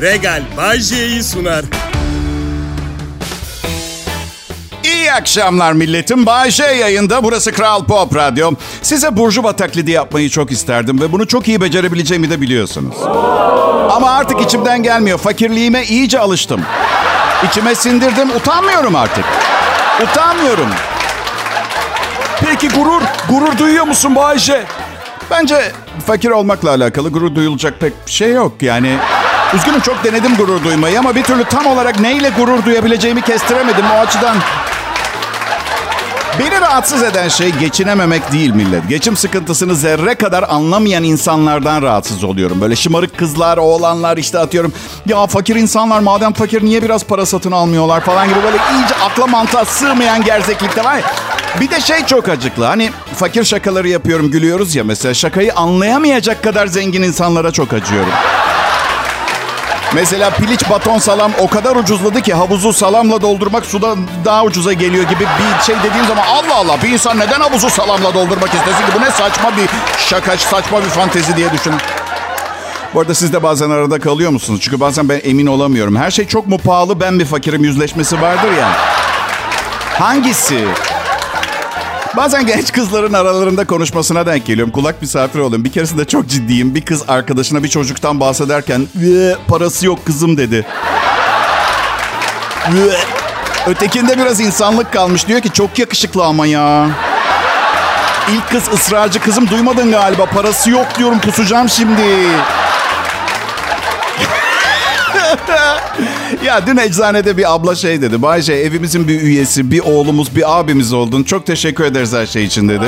Regal Bay J'yi sunar. İyi akşamlar milletim. Bayşe yayında. Burası Kral Pop Radyo. Size Burjuva taklidi yapmayı çok isterdim ve bunu çok iyi becerebileceğimi de biliyorsunuz. Ama artık içimden gelmiyor. Fakirliğime iyice alıştım. İçime sindirdim. Utanmıyorum artık. Utanmıyorum. Peki gurur, gurur duyuyor musun Bayşe? Bence fakir olmakla alakalı gurur duyulacak pek bir şey yok yani. Üzgünüm çok denedim gurur duymayı ama bir türlü tam olarak neyle gurur duyabileceğimi kestiremedim o açıdan. Beni rahatsız eden şey geçinememek değil millet. Geçim sıkıntısını zerre kadar anlamayan insanlardan rahatsız oluyorum. Böyle şımarık kızlar, oğlanlar işte atıyorum. Ya fakir insanlar madem fakir niye biraz para satın almıyorlar falan gibi böyle iyice akla mantığa sığmayan gerzeklikte var. Bir de şey çok acıklı. Hani fakir şakaları yapıyorum gülüyoruz ya mesela. Şakayı anlayamayacak kadar zengin insanlara çok acıyorum. Mesela piliç baton salam o kadar ucuzladı ki havuzu salamla doldurmak suda daha ucuza geliyor gibi bir şey dediğim zaman Allah Allah bir insan neden havuzu salamla doldurmak istesin ki bu ne saçma bir şaka saçma bir fantezi diye düşünün. Bu arada siz de bazen arada kalıyor musunuz? Çünkü bazen ben emin olamıyorum. Her şey çok mu pahalı ben bir fakirim yüzleşmesi vardır ya. Hangisi? Bazen genç kızların aralarında konuşmasına denk geliyorum. Kulak misafir oluyorum. Bir keresinde çok ciddiyim. Bir kız arkadaşına bir çocuktan bahsederken "Ee, parası yok kızım dedi. Ötekinde biraz insanlık kalmış. Diyor ki çok yakışıklı ama ya. İlk kız ısrarcı kızım duymadın galiba. Parası yok diyorum kusacağım şimdi. ya dün eczanede bir abla şey dedi. Bayce evimizin bir üyesi, bir oğlumuz, bir abimiz oldun. Çok teşekkür ederiz her şey için dedi.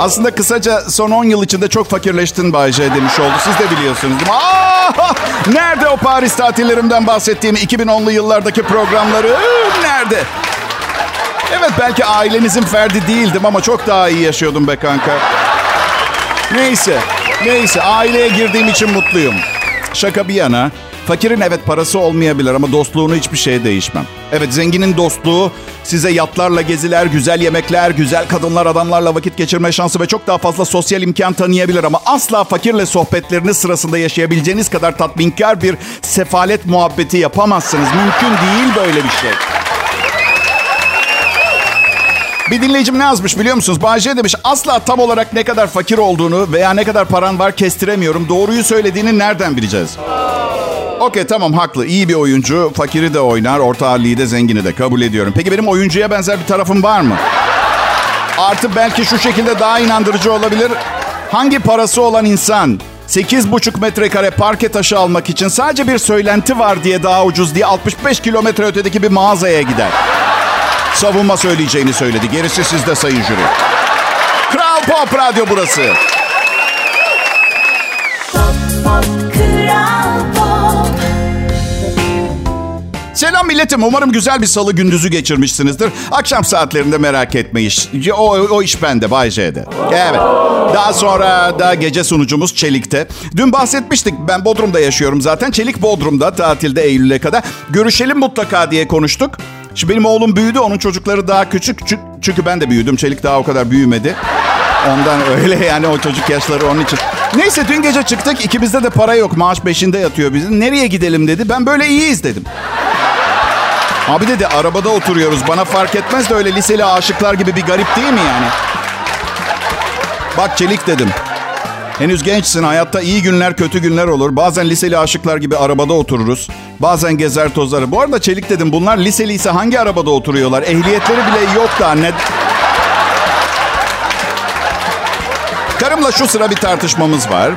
Aslında kısaca son 10 yıl içinde çok fakirleştin Bayce demiş oldu. Siz de biliyorsunuz değil mi? Aa, nerede o Paris tatillerimden bahsettiğim 2010'lu yıllardaki programları? Nerede? Evet belki ailenizin ferdi değildim ama çok daha iyi yaşıyordum be kanka. Neyse, neyse aileye girdiğim için mutluyum. Şaka bir yana, fakirin evet parası olmayabilir ama dostluğunu hiçbir şeye değişmem. Evet zenginin dostluğu size yatlarla geziler, güzel yemekler, güzel kadınlar, adamlarla vakit geçirme şansı ve çok daha fazla sosyal imkan tanıyabilir ama asla fakirle sohbetleriniz sırasında yaşayabileceğiniz kadar tatminkar bir sefalet muhabbeti yapamazsınız. Mümkün değil böyle bir şey. Bir dinleyicim ne yazmış biliyor musunuz? Bahçe demiş asla tam olarak ne kadar fakir olduğunu veya ne kadar paran var kestiremiyorum. Doğruyu söylediğini nereden bileceğiz? Okey tamam haklı. İyi bir oyuncu. Fakiri de oynar. Orta halliyi de zengini de kabul ediyorum. Peki benim oyuncuya benzer bir tarafım var mı? Artı belki şu şekilde daha inandırıcı olabilir. Hangi parası olan insan 8,5 metrekare parke taşı almak için sadece bir söylenti var diye daha ucuz diye 65 kilometre ötedeki bir mağazaya gider? Savunma söyleyeceğini söyledi. Gerisi sizde sayın jüri. Kral Pop Radyo burası. Selam milletim. Umarım güzel bir salı gündüzü geçirmişsinizdir. Akşam saatlerinde merak etmeyin. O, o iş bende, Bay J'de. Evet. Daha sonra da gece sunucumuz Çelik'te. Dün bahsetmiştik. Ben Bodrum'da yaşıyorum zaten. Çelik Bodrum'da tatilde Eylül'e kadar. Görüşelim mutlaka diye konuştuk. Şimdi benim oğlum büyüdü. Onun çocukları daha küçük. Çü- Çünkü ben de büyüdüm. Çelik daha o kadar büyümedi. Ondan öyle yani o çocuk yaşları onun için. Neyse dün gece çıktık. İkimizde de para yok. Maaş peşinde yatıyor bizim. Nereye gidelim dedi. Ben böyle iyiyiz dedim. Abi dedi arabada oturuyoruz. Bana fark etmez de öyle liseli aşıklar gibi bir garip değil mi yani? Bak Çelik dedim. Henüz gençsin. Hayatta iyi günler, kötü günler olur. Bazen liseli aşıklar gibi arabada otururuz. Bazen gezer tozları. Bu arada Çelik dedim. Bunlar liseli ise hangi arabada oturuyorlar? Ehliyetleri bile yok da ne... Karımla şu sıra bir tartışmamız var.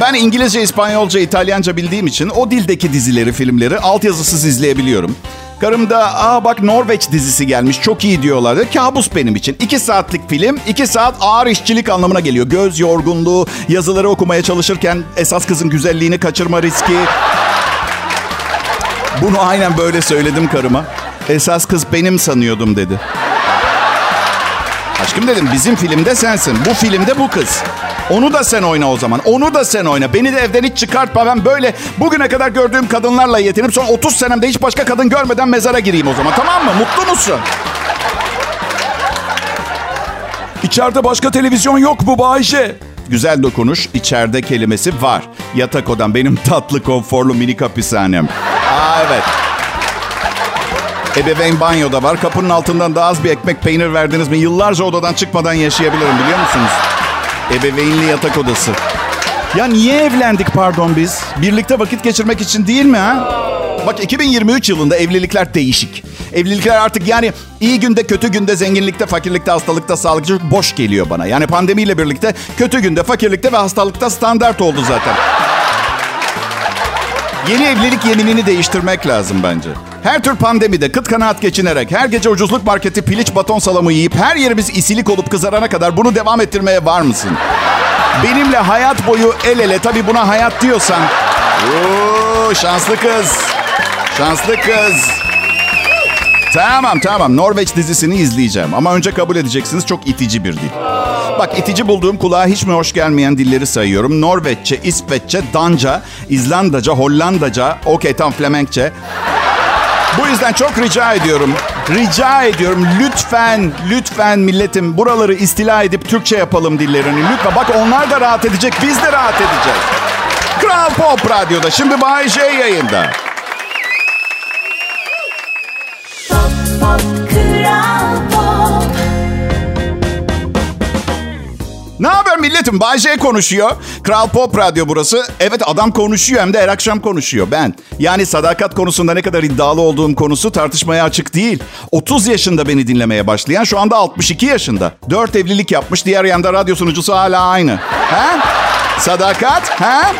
Ben İngilizce, İspanyolca, İtalyanca bildiğim için o dildeki dizileri, filmleri altyazısız izleyebiliyorum. Karım da aa bak Norveç dizisi gelmiş çok iyi diyorlardı. Kabus benim için. İki saatlik film, iki saat ağır işçilik anlamına geliyor. Göz yorgunluğu, yazıları okumaya çalışırken esas kızın güzelliğini kaçırma riski. Bunu aynen böyle söyledim karıma. Esas kız benim sanıyordum dedi. Aşkım dedim bizim filmde sensin. Bu filmde bu kız. Onu da sen oyna o zaman. Onu da sen oyna. Beni de evden hiç çıkartma. Ben böyle bugüne kadar gördüğüm kadınlarla yetinip son 30 senemde hiç başka kadın görmeden mezara gireyim o zaman. Tamam mı? Mutlu musun? İçeride başka televizyon yok mu Bayşe? güzel dokunuş, içeride kelimesi var. Yatak odam, benim tatlı, konforlu minik hapishanem. Aa evet. Ebeveyn banyoda var. Kapının altından daha az bir ekmek peynir verdiniz mi yıllarca odadan çıkmadan yaşayabilirim biliyor musunuz? Ebeveynli yatak odası. Ya niye evlendik pardon biz? Birlikte vakit geçirmek için değil mi ha? Bak 2023 yılında evlilikler değişik. Evlilikler artık yani iyi günde, kötü günde, zenginlikte, fakirlikte, hastalıkta, sağlıkta boş geliyor bana. Yani pandemiyle birlikte kötü günde, fakirlikte ve hastalıkta standart oldu zaten. Yeni evlilik yeminini değiştirmek lazım bence. Her tür pandemide kıt kanaat geçinerek, her gece ucuzluk marketi piliç baton salamı yiyip, her yerimiz isilik olup kızarana kadar bunu devam ettirmeye var mısın? Benimle hayat boyu el ele, tabii buna hayat diyorsan. Oo, şanslı kız. Şanslı kız. Tamam tamam Norveç dizisini izleyeceğim. Ama önce kabul edeceksiniz çok itici bir dil. Bak itici bulduğum kulağa hiç mi hoş gelmeyen dilleri sayıyorum. Norveççe, İsveççe, Danca, İzlandaca, Hollandaca, okey tam Flemenkçe. Bu yüzden çok rica ediyorum. Rica ediyorum lütfen, lütfen milletim buraları istila edip Türkçe yapalım dillerini. Lütfen bak onlar da rahat edecek, biz de rahat edeceğiz. Kral Pop Radyo'da şimdi Bay J yayında. Pop, pop, kral Haber milletim? Bay konuşuyor. Kral Pop Radyo burası. Evet adam konuşuyor hem de her akşam konuşuyor. Ben. Yani sadakat konusunda ne kadar iddialı olduğum konusu tartışmaya açık değil. 30 yaşında beni dinlemeye başlayan şu anda 62 yaşında. 4 evlilik yapmış. Diğer yanda radyo sunucusu hala aynı. Ha? Sadakat? Ha?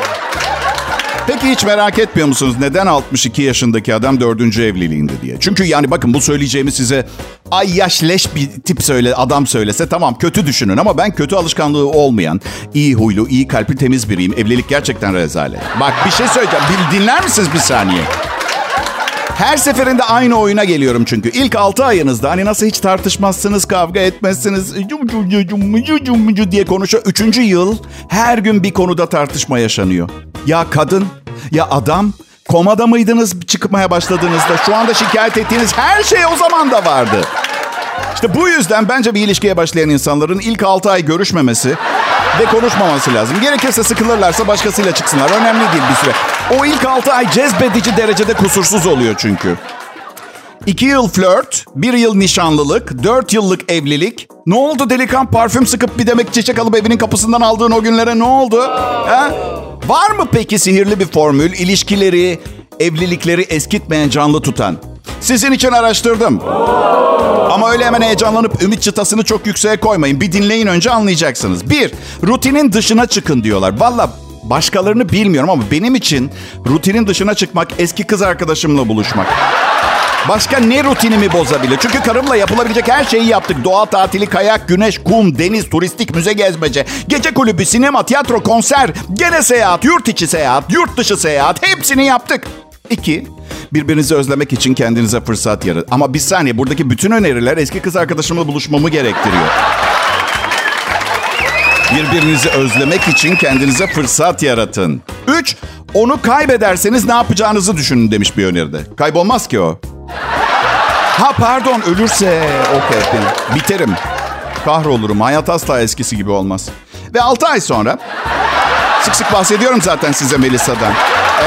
Peki hiç merak etmiyor musunuz neden 62 yaşındaki adam dördüncü evliliğinde diye? Çünkü yani bakın bu söyleyeceğimi size ay yaş leş bir tip söyle adam söylese tamam kötü düşünün ama ben kötü alışkanlığı olmayan, iyi huylu, iyi kalpli, temiz biriyim. Evlilik gerçekten rezalet. Bak bir şey söyleyeceğim. Dinler misiniz bir saniye? Her seferinde aynı oyuna geliyorum çünkü. İlk 6 ayınızda hani nasıl hiç tartışmazsınız, kavga etmezsiniz diye konuşuyor. Üçüncü yıl her gün bir konuda tartışma yaşanıyor. Ya kadın, ya adam, komada mıydınız çıkmaya başladığınızda? Şu anda şikayet ettiğiniz her şey o zaman da vardı. İşte bu yüzden bence bir ilişkiye başlayan insanların ilk 6 ay görüşmemesi ve konuşmaması lazım. Gerekirse sıkılırlarsa başkasıyla çıksınlar. Önemli değil bir süre. O ilk 6 ay cezbedici derecede kusursuz oluyor çünkü. 2 yıl flört, 1 yıl nişanlılık, 4 yıllık evlilik. Ne oldu delikan parfüm sıkıp bir demek çiçek alıp evinin kapısından aldığın o günlere ne oldu? Ha? Var mı peki sihirli bir formül, ilişkileri, evlilikleri eskitmeyen, canlı tutan? Sizin için araştırdım. Ama öyle hemen heyecanlanıp ümit çıtasını çok yükseğe koymayın. Bir dinleyin önce anlayacaksınız. Bir, rutinin dışına çıkın diyorlar. Valla başkalarını bilmiyorum ama benim için rutinin dışına çıkmak eski kız arkadaşımla buluşmak. Başka ne rutinimi bozabilir? Çünkü karımla yapılabilecek her şeyi yaptık. Doğa tatili, kayak, güneş, kum, deniz, turistik, müze gezmece, gece kulübü, sinema, tiyatro, konser, gene seyahat, yurt içi seyahat, yurt dışı seyahat hepsini yaptık. İki, birbirinizi özlemek için kendinize fırsat yaratın. Ama bir saniye buradaki bütün öneriler eski kız arkadaşımla buluşmamı gerektiriyor. Birbirinizi özlemek için kendinize fırsat yaratın. Üç, onu kaybederseniz ne yapacağınızı düşünün demiş bir öneride. Kaybolmaz ki o. Ha pardon ölürse okey biterim. Kahrolurum. Hayat asla eskisi gibi olmaz. Ve 6 ay sonra sık sık bahsediyorum zaten size Melisa'dan.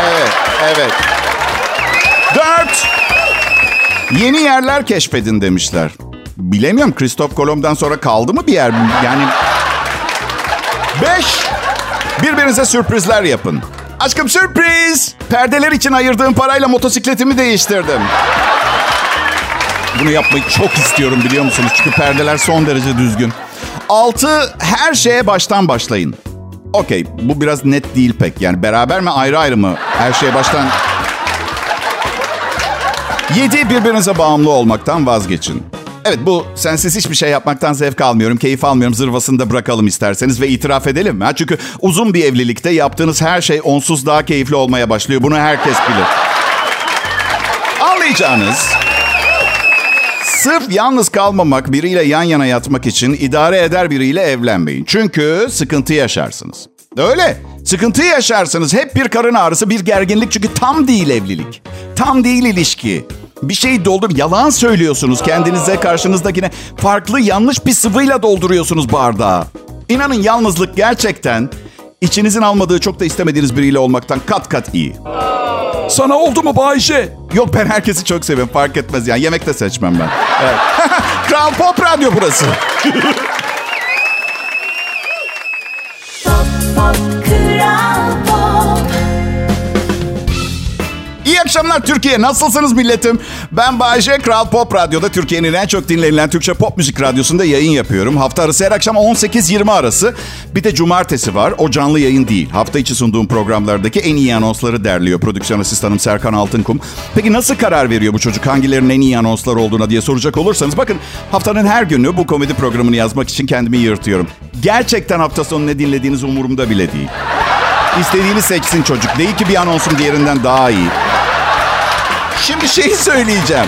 Evet, evet. 4. Yeni yerler keşfedin demişler. Bilemiyorum Christoph Kolomb'dan sonra kaldı mı bir yer? Yani 5. Birbirinize sürprizler yapın. Aşkım sürpriz. Perdeler için ayırdığım parayla motosikletimi değiştirdim. Bunu yapmayı çok istiyorum biliyor musunuz? Çünkü perdeler son derece düzgün. 6. Her şeye baştan başlayın. Okey bu biraz net değil pek. Yani beraber mi ayrı ayrı mı? Her şeye baştan... 7. Birbirinize bağımlı olmaktan vazgeçin. Evet bu sensiz hiçbir şey yapmaktan zevk almıyorum, keyif almıyorum. Zırvasını da bırakalım isterseniz ve itiraf edelim. Ha? Çünkü uzun bir evlilikte yaptığınız her şey onsuz daha keyifli olmaya başlıyor. Bunu herkes bilir. Anlayacağınız Sırf yalnız kalmamak, biriyle yan yana yatmak için idare eder biriyle evlenmeyin. Çünkü sıkıntı yaşarsınız. Öyle. Sıkıntı yaşarsınız. Hep bir karın ağrısı, bir gerginlik. Çünkü tam değil evlilik. Tam değil ilişki. Bir şey doldur, yalan söylüyorsunuz kendinize, karşınızdakine. Farklı, yanlış bir sıvıyla dolduruyorsunuz bardağı. İnanın yalnızlık gerçekten içinizin almadığı çok da istemediğiniz biriyle olmaktan kat kat iyi. Sana oldu mu Bayşe? Yok ben herkesi çok seviyorum fark etmez yani yemek de seçmem ben. Evet. Kral Pop Radyo burası. akşamlar Türkiye. Nasılsınız milletim? Ben Bayece Kral Pop Radyo'da Türkiye'nin en çok dinlenilen Türkçe pop müzik radyosunda yayın yapıyorum. Hafta arası her akşam 18-20 arası. Bir de cumartesi var. O canlı yayın değil. Hafta içi sunduğum programlardaki en iyi anonsları derliyor. Prodüksiyon asistanım Serkan Altınkum. Peki nasıl karar veriyor bu çocuk hangilerinin en iyi anonslar olduğuna diye soracak olursanız. Bakın haftanın her günü bu komedi programını yazmak için kendimi yırtıyorum. Gerçekten hafta sonu ne dinlediğiniz umurumda bile değil. İstediğini seçsin çocuk. Değil ki bir anonsum diğerinden daha iyi. Şimdi şeyi söyleyeceğim.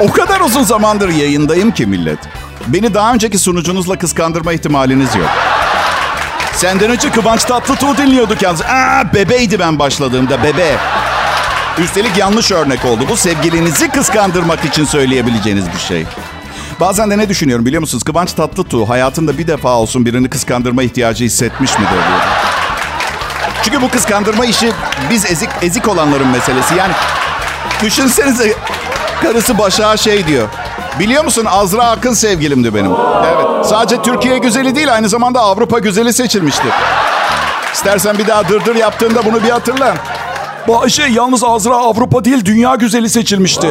O kadar uzun zamandır yayındayım ki millet. Beni daha önceki sunucunuzla kıskandırma ihtimaliniz yok. Senden önce Kıvanç Tatlıtuğ dinliyorduk yalnız. Aa, bebeydi ben başladığımda bebe. Üstelik yanlış örnek oldu. Bu sevgilinizi kıskandırmak için söyleyebileceğiniz bir şey. Bazen de ne düşünüyorum biliyor musunuz? Kıvanç Tatlıtuğ hayatında bir defa olsun birini kıskandırma ihtiyacı hissetmiş midir diyor. Çünkü bu kıskandırma işi biz ezik ezik olanların meselesi. Yani düşünsenize karısı Başak'a şey diyor. Biliyor musun Azra Akın sevgilimdi benim. Evet. Sadece Türkiye güzeli değil aynı zamanda Avrupa güzeli seçilmişti. İstersen bir daha dırdır yaptığında bunu bir hatırla. Bayşe yalnız Azra Avrupa değil dünya güzeli seçilmişti.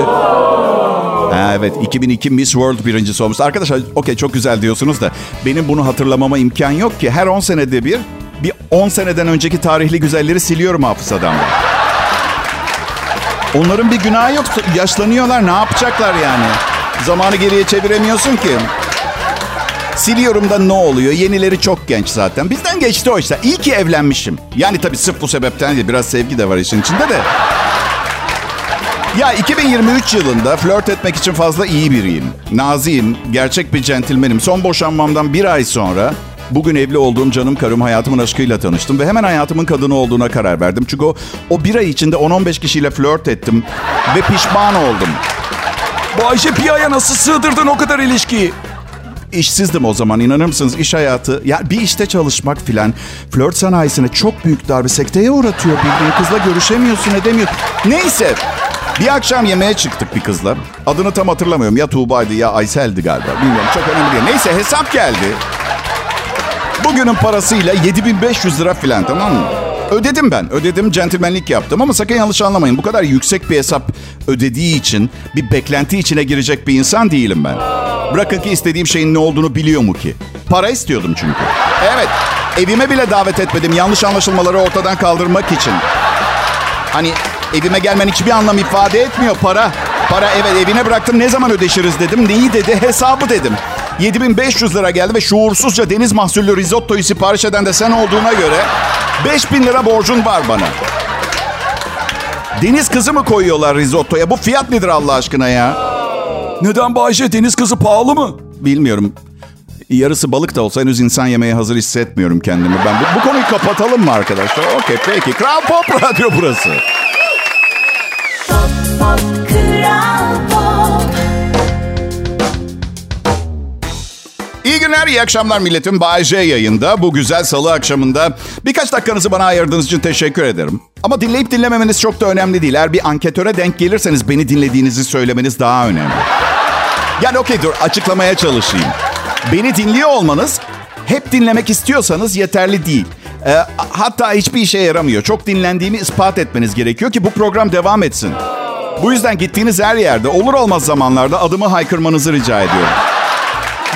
Ha, evet 2002 Miss World birincisi olmuş. Arkadaşlar okey çok güzel diyorsunuz da benim bunu hatırlamama imkan yok ki. Her 10 senede bir bir 10 seneden önceki tarihli güzelleri siliyorum hafızadan. Onların bir günahı yok. Yaşlanıyorlar ne yapacaklar yani? Zamanı geriye çeviremiyorsun ki. Siliyorum da ne oluyor? Yenileri çok genç zaten. Bizden geçti o işte. İyi ki evlenmişim. Yani tabii sırf bu sebepten değil. Biraz sevgi de var işin içinde de. Ya 2023 yılında flört etmek için fazla iyi biriyim. Naziyim, gerçek bir centilmenim. Son boşanmamdan bir ay sonra bugün evli olduğum canım karım hayatımın aşkıyla tanıştım. Ve hemen hayatımın kadını olduğuna karar verdim. Çünkü o, o bir ay içinde 10-15 kişiyle flört ettim ve pişman oldum. Bayşe bir aya nasıl sığdırdın o kadar ilişkiyi? İşsizdim o zaman inanır mısınız? İş hayatı, ya bir işte çalışmak filan flört sanayisine çok büyük darbe sekteye uğratıyor. Bildiğin kızla görüşemiyorsun edemiyorsun. Neyse bir akşam yemeğe çıktık bir kızla. Adını tam hatırlamıyorum. Ya Tuğba'ydı ya Aysel'di galiba. Bilmiyorum çok önemli değil. Neyse hesap geldi. Bugünün parasıyla 7500 lira filan tamam mı? Ödedim ben. Ödedim, centilmenlik yaptım ama sakın yanlış anlamayın. Bu kadar yüksek bir hesap ödediği için bir beklenti içine girecek bir insan değilim ben. Bırakın ki istediğim şeyin ne olduğunu biliyor mu ki? Para istiyordum çünkü. Evet, evime bile davet etmedim yanlış anlaşılmaları ortadan kaldırmak için. Hani evime gelmen hiçbir anlam ifade etmiyor para. Para evet evine bıraktım ne zaman ödeşiriz dedim. Neyi dedi hesabı dedim. 7500 lira geldi ve şuursuzca deniz mahsullü risottoyu sipariş eden de sen olduğuna göre 5000 lira borcun var bana. Deniz kızı mı koyuyorlar risottoya? Bu fiyat nedir Allah aşkına ya? Neden Bayşe deniz kızı pahalı mı? Bilmiyorum. Yarısı balık da olsa henüz insan yemeye hazır hissetmiyorum kendimi. Ben bu, bu konuyu kapatalım mı arkadaşlar? Okey peki. Kral Pop Radyo burası. Pop Pop Kral İyi akşamlar milletim. Bay J yayında. Bu güzel salı akşamında birkaç dakikanızı bana ayırdığınız için teşekkür ederim. Ama dinleyip dinlememeniz çok da önemli değil. Eğer bir anketöre denk gelirseniz beni dinlediğinizi söylemeniz daha önemli. Yani okey dur açıklamaya çalışayım. Beni dinliyor olmanız hep dinlemek istiyorsanız yeterli değil. Ee, hatta hiçbir işe yaramıyor. Çok dinlendiğimi ispat etmeniz gerekiyor ki bu program devam etsin. Bu yüzden gittiğiniz her yerde olur olmaz zamanlarda adımı haykırmanızı rica ediyorum.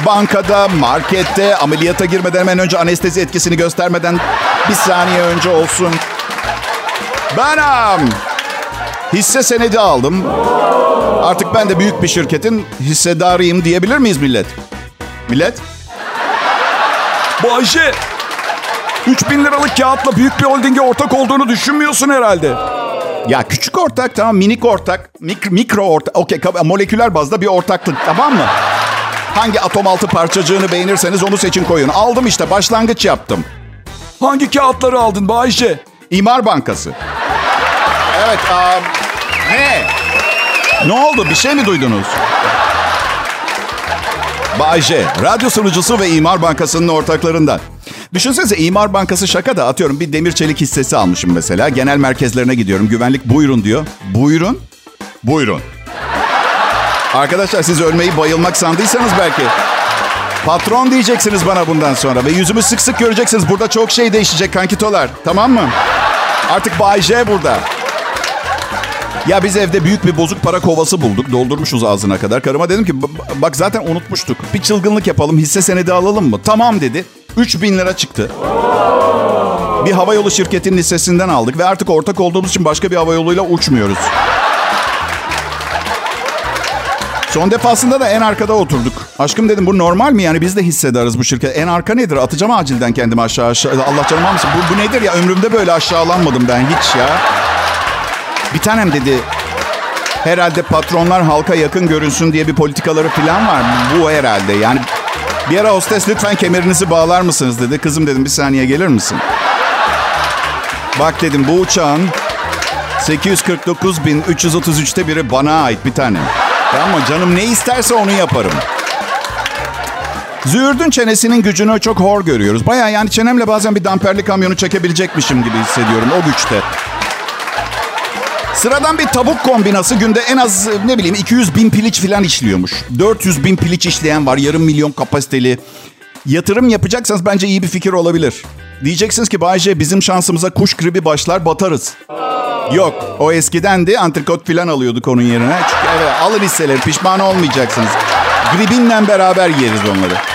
Bankada, markette, ameliyata girmeden hemen önce anestezi etkisini göstermeden bir saniye önce olsun. Benim. Hisse senedi aldım. Artık ben de büyük bir şirketin hissedarıyım diyebilir miyiz millet? Millet? Bayşe 3000 liralık kağıtla büyük bir holdinge ortak olduğunu düşünmüyorsun herhalde. Ya küçük ortak tamam minik ortak, mik- mikro ortak, okey moleküler bazda bir ortaklık tamam mı? Hangi atom altı parçacığını beğenirseniz onu seçin koyun. Aldım işte başlangıç yaptım. Hangi kağıtları aldın Bayşe? İmar Bankası. Evet. am, ne? Ne oldu? Bir şey mi duydunuz? Bay J, radyo sunucusu ve İmar Bankası'nın ortaklarından. Düşünsenize İmar Bankası şaka da atıyorum bir demir çelik hissesi almışım mesela. Genel merkezlerine gidiyorum. Güvenlik buyurun diyor. Buyurun. Buyurun. Arkadaşlar siz ölmeyi bayılmak sandıysanız belki. Patron diyeceksiniz bana bundan sonra. Ve yüzümü sık sık göreceksiniz. Burada çok şey değişecek kankitolar. Tamam mı? Artık Bay J burada. Ya biz evde büyük bir bozuk para kovası bulduk. Doldurmuşuz ağzına kadar. Karıma dedim ki bak zaten unutmuştuk. Bir çılgınlık yapalım hisse senedi alalım mı? Tamam dedi. 3000 lira çıktı. Bir havayolu şirketinin hissesinden aldık ve artık ortak olduğumuz için başka bir havayoluyla uçmuyoruz. Son defasında da en arkada oturduk. Aşkım dedim bu normal mi yani biz de hissedarız bu şirket. En arka nedir? Atacağım acilden kendimi aşağı aşağı. Allah canım almasın. Bu, bu nedir ya ömrümde böyle aşağılanmadım ben hiç ya. Bir tanem dedi herhalde patronlar halka yakın görünsün diye bir politikaları falan var. Bu herhalde yani bir ara hostes lütfen kemerinizi bağlar mısınız dedi. Kızım dedim bir saniye gelir misin? Bak dedim bu uçağın 849.333'te biri bana ait bir tane. Tamam? Canım ne isterse onu yaparım. Züğürdün çenesinin gücünü çok hor görüyoruz. Baya yani çenemle bazen bir damperli kamyonu çekebilecekmişim gibi hissediyorum o güçte. Sıradan bir tavuk kombinası günde en az ne bileyim 200 bin piliç falan işliyormuş. 400 bin piliç işleyen var yarım milyon kapasiteli. Yatırım yapacaksanız bence iyi bir fikir olabilir. Diyeceksiniz ki Bayce bizim şansımıza kuş gribi başlar batarız. Yok o eskidendi antrikot falan alıyorduk onun yerine. Çünkü evet alın hisseleri pişman olmayacaksınız. Gribinle beraber yeriz onları.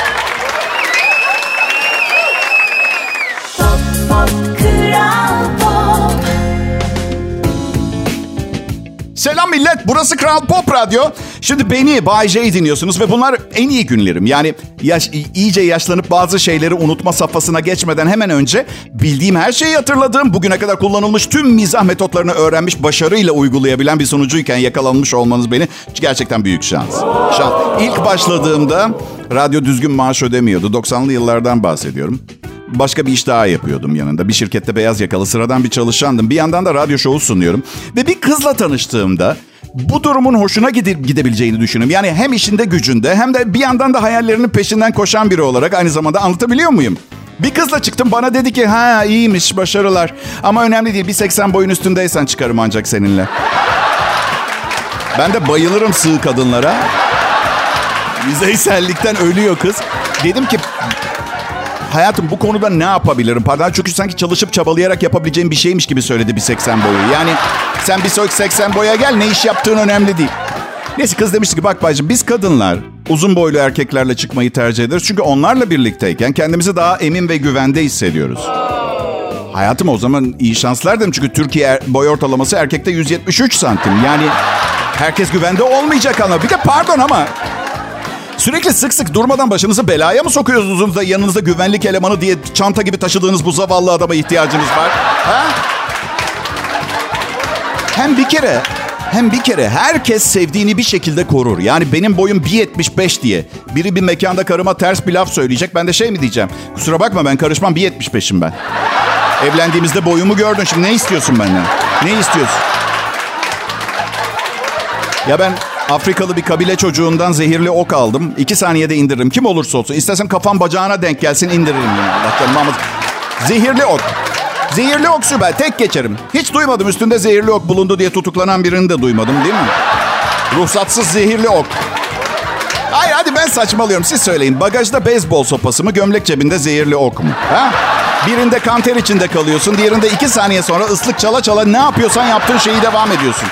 Selam millet, burası Kral Pop Radyo. Şimdi beni, Bay J'yi dinliyorsunuz ve bunlar en iyi günlerim. Yani yaş, iyice yaşlanıp bazı şeyleri unutma safhasına geçmeden hemen önce bildiğim her şeyi hatırladığım, bugüne kadar kullanılmış tüm mizah metotlarını öğrenmiş, başarıyla uygulayabilen bir sunucuyken yakalanmış olmanız beni gerçekten büyük şans. Şans. İlk başladığımda radyo düzgün maaş ödemiyordu. 90'lı yıllardan bahsediyorum. Başka bir iş daha yapıyordum yanında. Bir şirkette beyaz yakalı sıradan bir çalışandım. Bir yandan da radyo şovu sunuyorum. Ve bir kızla tanıştığımda bu durumun hoşuna gide- gidebileceğini düşünüyorum. Yani hem işinde gücünde hem de bir yandan da hayallerinin peşinden koşan biri olarak aynı zamanda anlatabiliyor muyum? Bir kızla çıktım bana dedi ki ha iyiymiş başarılar. Ama önemli değil bir 80 boyun üstündeysen çıkarım ancak seninle. Ben de bayılırım sığ kadınlara. Yüzeysellikten ölüyor kız. Dedim ki hayatım bu konuda ne yapabilirim? Pardon çünkü sanki çalışıp çabalayarak yapabileceğim bir şeymiş gibi söyledi bir 80 boyu. Yani sen bir soyuk 80 boya gel ne iş yaptığın önemli değil. Neyse kız demişti ki bak bacım biz kadınlar uzun boylu erkeklerle çıkmayı tercih ederiz. Çünkü onlarla birlikteyken kendimizi daha emin ve güvende hissediyoruz. Hayatım o zaman iyi şanslar dedim. Çünkü Türkiye er- boy ortalaması erkekte 173 santim. Yani herkes güvende olmayacak ama. Bir de pardon ama Sürekli sık sık durmadan başınızı belaya mı sokuyorsunuz da yanınızda güvenlik elemanı diye çanta gibi taşıdığınız bu zavallı adama ihtiyacınız var? Ha? Hem bir kere hem bir kere herkes sevdiğini bir şekilde korur. Yani benim boyum 1.75 diye. Biri bir mekanda karıma ters bir laf söyleyecek. Ben de şey mi diyeceğim? Kusura bakma ben karışmam 1.75'im ben. Evlendiğimizde boyumu gördün. Şimdi ne istiyorsun benden? Ne istiyorsun? Ya ben Afrikalı bir kabile çocuğundan zehirli ok aldım. İki saniyede indiririm. Kim olursa olsun. İstersen kafam bacağına denk gelsin indiririm Mahmut. Zehirli ok. Zehirli ok süper. Tek geçerim. Hiç duymadım üstünde zehirli ok bulundu diye tutuklanan birini de duymadım değil mi? Ruhsatsız zehirli ok. Hayır hadi ben saçmalıyorum. Siz söyleyin. Bagajda beyzbol sopası mı, gömlek cebinde zehirli ok mu? Ha? Birinde kanter içinde kalıyorsun. Diğerinde iki saniye sonra ıslık çala çala ne yapıyorsan yaptığın şeyi devam ediyorsun.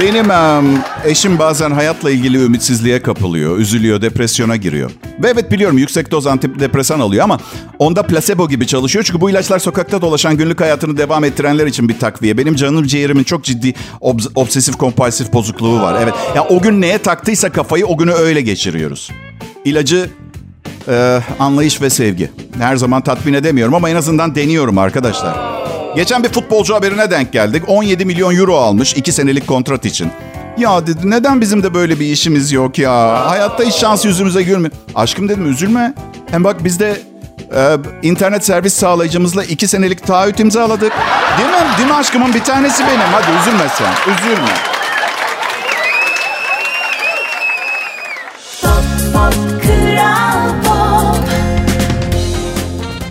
Benim em, eşim bazen hayatla ilgili ümitsizliğe kapılıyor, üzülüyor, depresyona giriyor. Ve evet biliyorum yüksek doz antidepresan alıyor ama onda placebo gibi çalışıyor. Çünkü bu ilaçlar sokakta dolaşan günlük hayatını devam ettirenler için bir takviye. Benim canım ciğerimin çok ciddi obs- obsesif kompulsif bozukluğu var. Evet. Ya o gün neye taktıysa kafayı o günü öyle geçiriyoruz. İlacı e, anlayış ve sevgi. Her zaman tatmin edemiyorum ama en azından deniyorum arkadaşlar. Geçen bir futbolcu haberine denk geldik. 17 milyon euro almış 2 senelik kontrat için. Ya dedi neden bizim de böyle bir işimiz yok ya? Hayatta hiç şans yüzümüze gülmüyor. Aşkım dedim üzülme. Hem bak biz de e, internet servis sağlayıcımızla 2 senelik taahhüt imzaladık. Değil mi? Değil mi aşkımın bir tanesi benim. Hadi üzülme sen. Üzülme.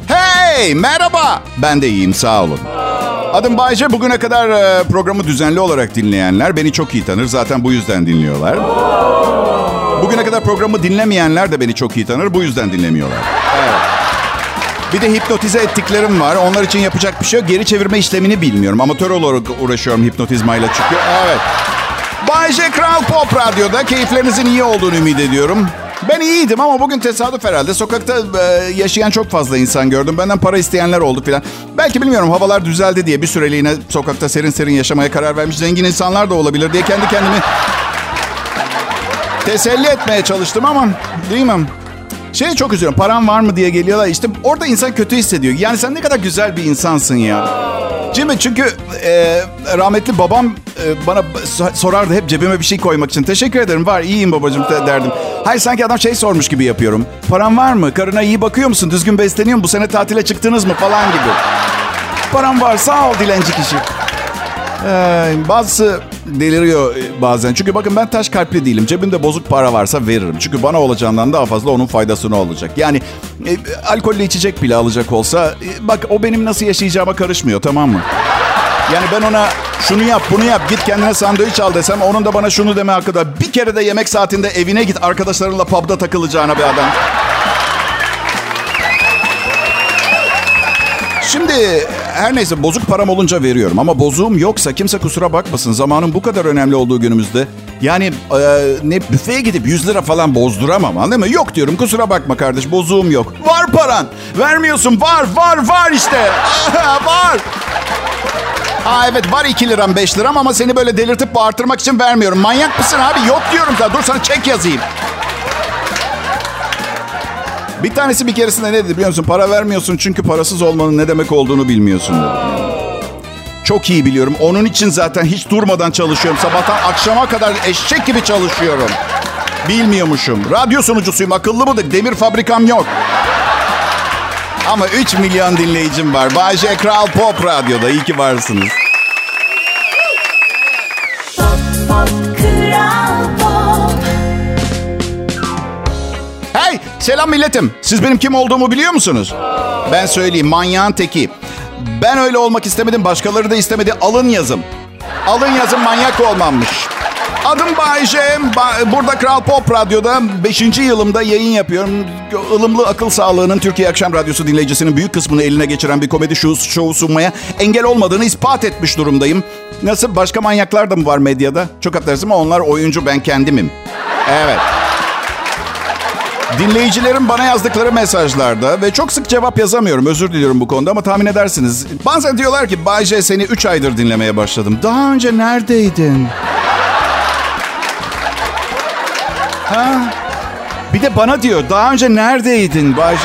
Hey merhaba. Ben de iyiyim sağ olun. Adım Bayce. Bugüne kadar e, programı düzenli olarak dinleyenler beni çok iyi tanır. Zaten bu yüzden dinliyorlar. Bugüne kadar programı dinlemeyenler de beni çok iyi tanır. Bu yüzden dinlemiyorlar. Evet. Bir de hipnotize ettiklerim var. Onlar için yapacak bir şey yok. Geri çevirme işlemini bilmiyorum. Amatör olarak uğraşıyorum hipnotizmayla çünkü. Evet. Bay J. Kral Pop Radyo'da keyiflerinizin iyi olduğunu ümit ediyorum. Ben iyiydim ama bugün tesadüf herhalde. Sokakta e, yaşayan çok fazla insan gördüm. Benden para isteyenler oldu filan. Belki bilmiyorum havalar düzeldi diye bir süreliğine sokakta serin serin yaşamaya karar vermiş zengin insanlar da olabilir diye kendi kendimi teselli etmeye çalıştım ama değil mi? Şey çok üzülüyorum. Param var mı diye geliyorlar. İşte orada insan kötü hissediyor. Yani sen ne kadar güzel bir insansın ya. Jimmy çünkü e, rahmetli babam e, bana sorardı hep cebime bir şey koymak için. Teşekkür ederim var iyiyim babacığım de, derdim. Hayır sanki adam şey sormuş gibi yapıyorum. Param var mı? Karına iyi bakıyor musun? Düzgün besleniyor musun? Bu sene tatile çıktınız mı? Falan gibi. Param var sağ ol dilenci kişi. Ee, bazısı deliriyor bazen. Çünkü bakın ben taş kalpli değilim. Cebimde bozuk para varsa veririm. Çünkü bana olacağından daha fazla onun faydasını olacak. Yani e, alkollü içecek bile alacak olsa e, bak o benim nasıl yaşayacağıma karışmıyor tamam mı? Yani ben ona şunu yap bunu yap git kendine sandviç al desem onun da bana şunu deme hakkı da bir kere de yemek saatinde evine git arkadaşlarınla pub'da takılacağına bir adam. Şimdi her neyse bozuk param olunca veriyorum ama bozuğum yoksa kimse kusura bakmasın. Zamanın bu kadar önemli olduğu günümüzde yani e, ne büfeye gidip 100 lira falan bozduramam anladın mı? Yok diyorum kusura bakma kardeş bozuğum yok. Var paran vermiyorsun var var var işte var. Ha evet var 2 liram 5 liram ama seni böyle delirtip bağırtırmak için vermiyorum. Manyak mısın abi? Yok diyorum sana. Dur sana çek yazayım. Bir tanesi bir keresinde ne dedi biliyor musun? Para vermiyorsun çünkü parasız olmanın ne demek olduğunu bilmiyorsun dedi. Çok iyi biliyorum. Onun için zaten hiç durmadan çalışıyorum. Sabahtan akşama kadar eşek gibi çalışıyorum. Bilmiyormuşum. Radyo sunucusuyum. Akıllı mıdır? Demir fabrikam yok. Ama 3 milyon dinleyicim var. Bay J. Kral Pop Radyo'da. İyi ki varsınız. Selam milletim. Siz benim kim olduğumu biliyor musunuz? Ben söyleyeyim manyağın teki. Ben öyle olmak istemedim. Başkaları da istemedi. Alın yazım. Alın yazım manyak olmamış. Adım Bayce. Ba- Burada Kral Pop Radyo'da 5. yılımda yayın yapıyorum. Ilımlı akıl sağlığının Türkiye Akşam Radyosu dinleyicisinin büyük kısmını eline geçiren bir komedi şovu sunmaya engel olmadığını ispat etmiş durumdayım. Nasıl? Başka manyaklar da mı var medyada? Çok affedersin ama onlar oyuncu ben kendimim. Evet. Dinleyicilerin bana yazdıkları mesajlarda ve çok sık cevap yazamıyorum. Özür diliyorum bu konuda ama tahmin edersiniz. Bazen diyorlar ki Bay J seni 3 aydır dinlemeye başladım. Daha önce neredeydin? Ha? Bir de bana diyor daha önce neredeydin Bay J?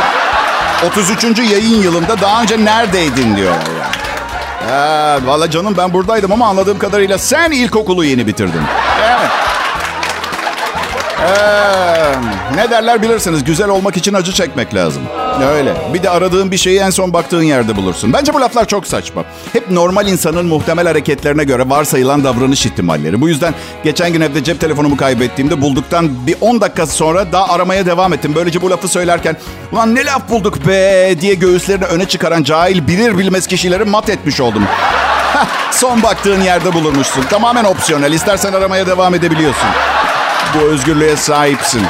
33. yayın yılında daha önce neredeydin diyor. Ya, valla canım ben buradaydım ama anladığım kadarıyla sen ilkokulu yeni bitirdin. Ee, ne derler bilirsiniz. Güzel olmak için acı çekmek lazım. Öyle. Bir de aradığın bir şeyi en son baktığın yerde bulursun. Bence bu laflar çok saçma. Hep normal insanın muhtemel hareketlerine göre varsayılan davranış ihtimalleri. Bu yüzden geçen gün evde cep telefonumu kaybettiğimde bulduktan bir 10 dakika sonra daha aramaya devam ettim. Böylece bu lafı söylerken ulan ne laf bulduk be diye göğüslerini öne çıkaran cahil bilir bilmez kişileri mat etmiş oldum. Son baktığın yerde bulunmuşsun. Tamamen opsiyonel. İstersen aramaya devam edebiliyorsun. Bu özgürlüğe sahipsin.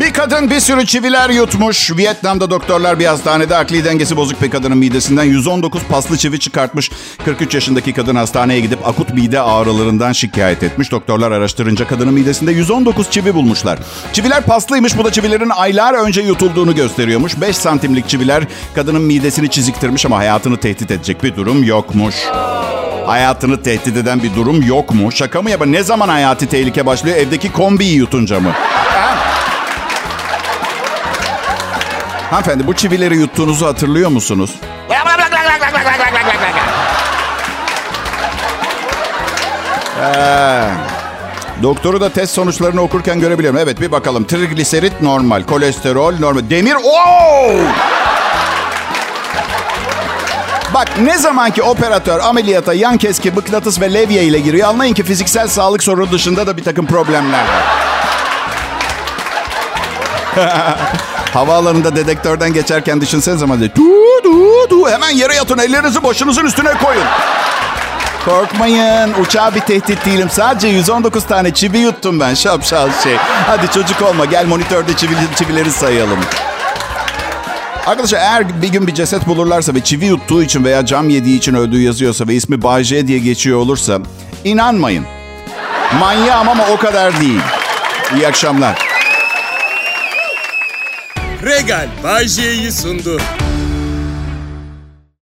Bir kadın bir sürü çiviler yutmuş. Vietnam'da doktorlar bir hastanede akli dengesi bozuk bir kadının midesinden 119 paslı çivi çıkartmış. 43 yaşındaki kadın hastaneye gidip akut mide ağrılarından şikayet etmiş. Doktorlar araştırınca kadının midesinde 119 çivi bulmuşlar. Çiviler paslıymış. Bu da çivilerin aylar önce yutulduğunu gösteriyormuş. 5 santimlik çiviler kadının midesini çiziktirmiş ama hayatını tehdit edecek bir durum yokmuş. Hayatını tehdit eden bir durum yok mu? Şaka mı ya? Ne zaman hayati tehlike başlıyor? Evdeki kombiyi yutunca mı? Ha? Hanımefendi bu çivileri yuttuğunuzu hatırlıyor musunuz? Ee, doktoru da test sonuçlarını okurken görebiliyorum. Evet bir bakalım. Trigliserit normal, kolesterol normal, demir... Oo! Bak ne zamanki operatör ameliyata yan keski, mıknatıs ve levye ile giriyor anlayın ki fiziksel sağlık sorunu dışında da bir takım problemler var. Havaalanında dedektörden geçerken düşünsenize ama du du du hemen yere yatın ellerinizi başınızın üstüne koyun. Korkmayın uçağa bir tehdit değilim. Sadece 119 tane çivi yuttum ben şapşal şey. Hadi çocuk olma gel monitörde çivi, çivileri sayalım. Arkadaşlar eğer bir gün bir ceset bulurlarsa ve çivi yuttuğu için veya cam yediği için öldüğü yazıyorsa ve ismi Bay J diye geçiyor olursa inanmayın. Manyağım ama o kadar değil. İyi akşamlar. Regal Bay J'yi sundu.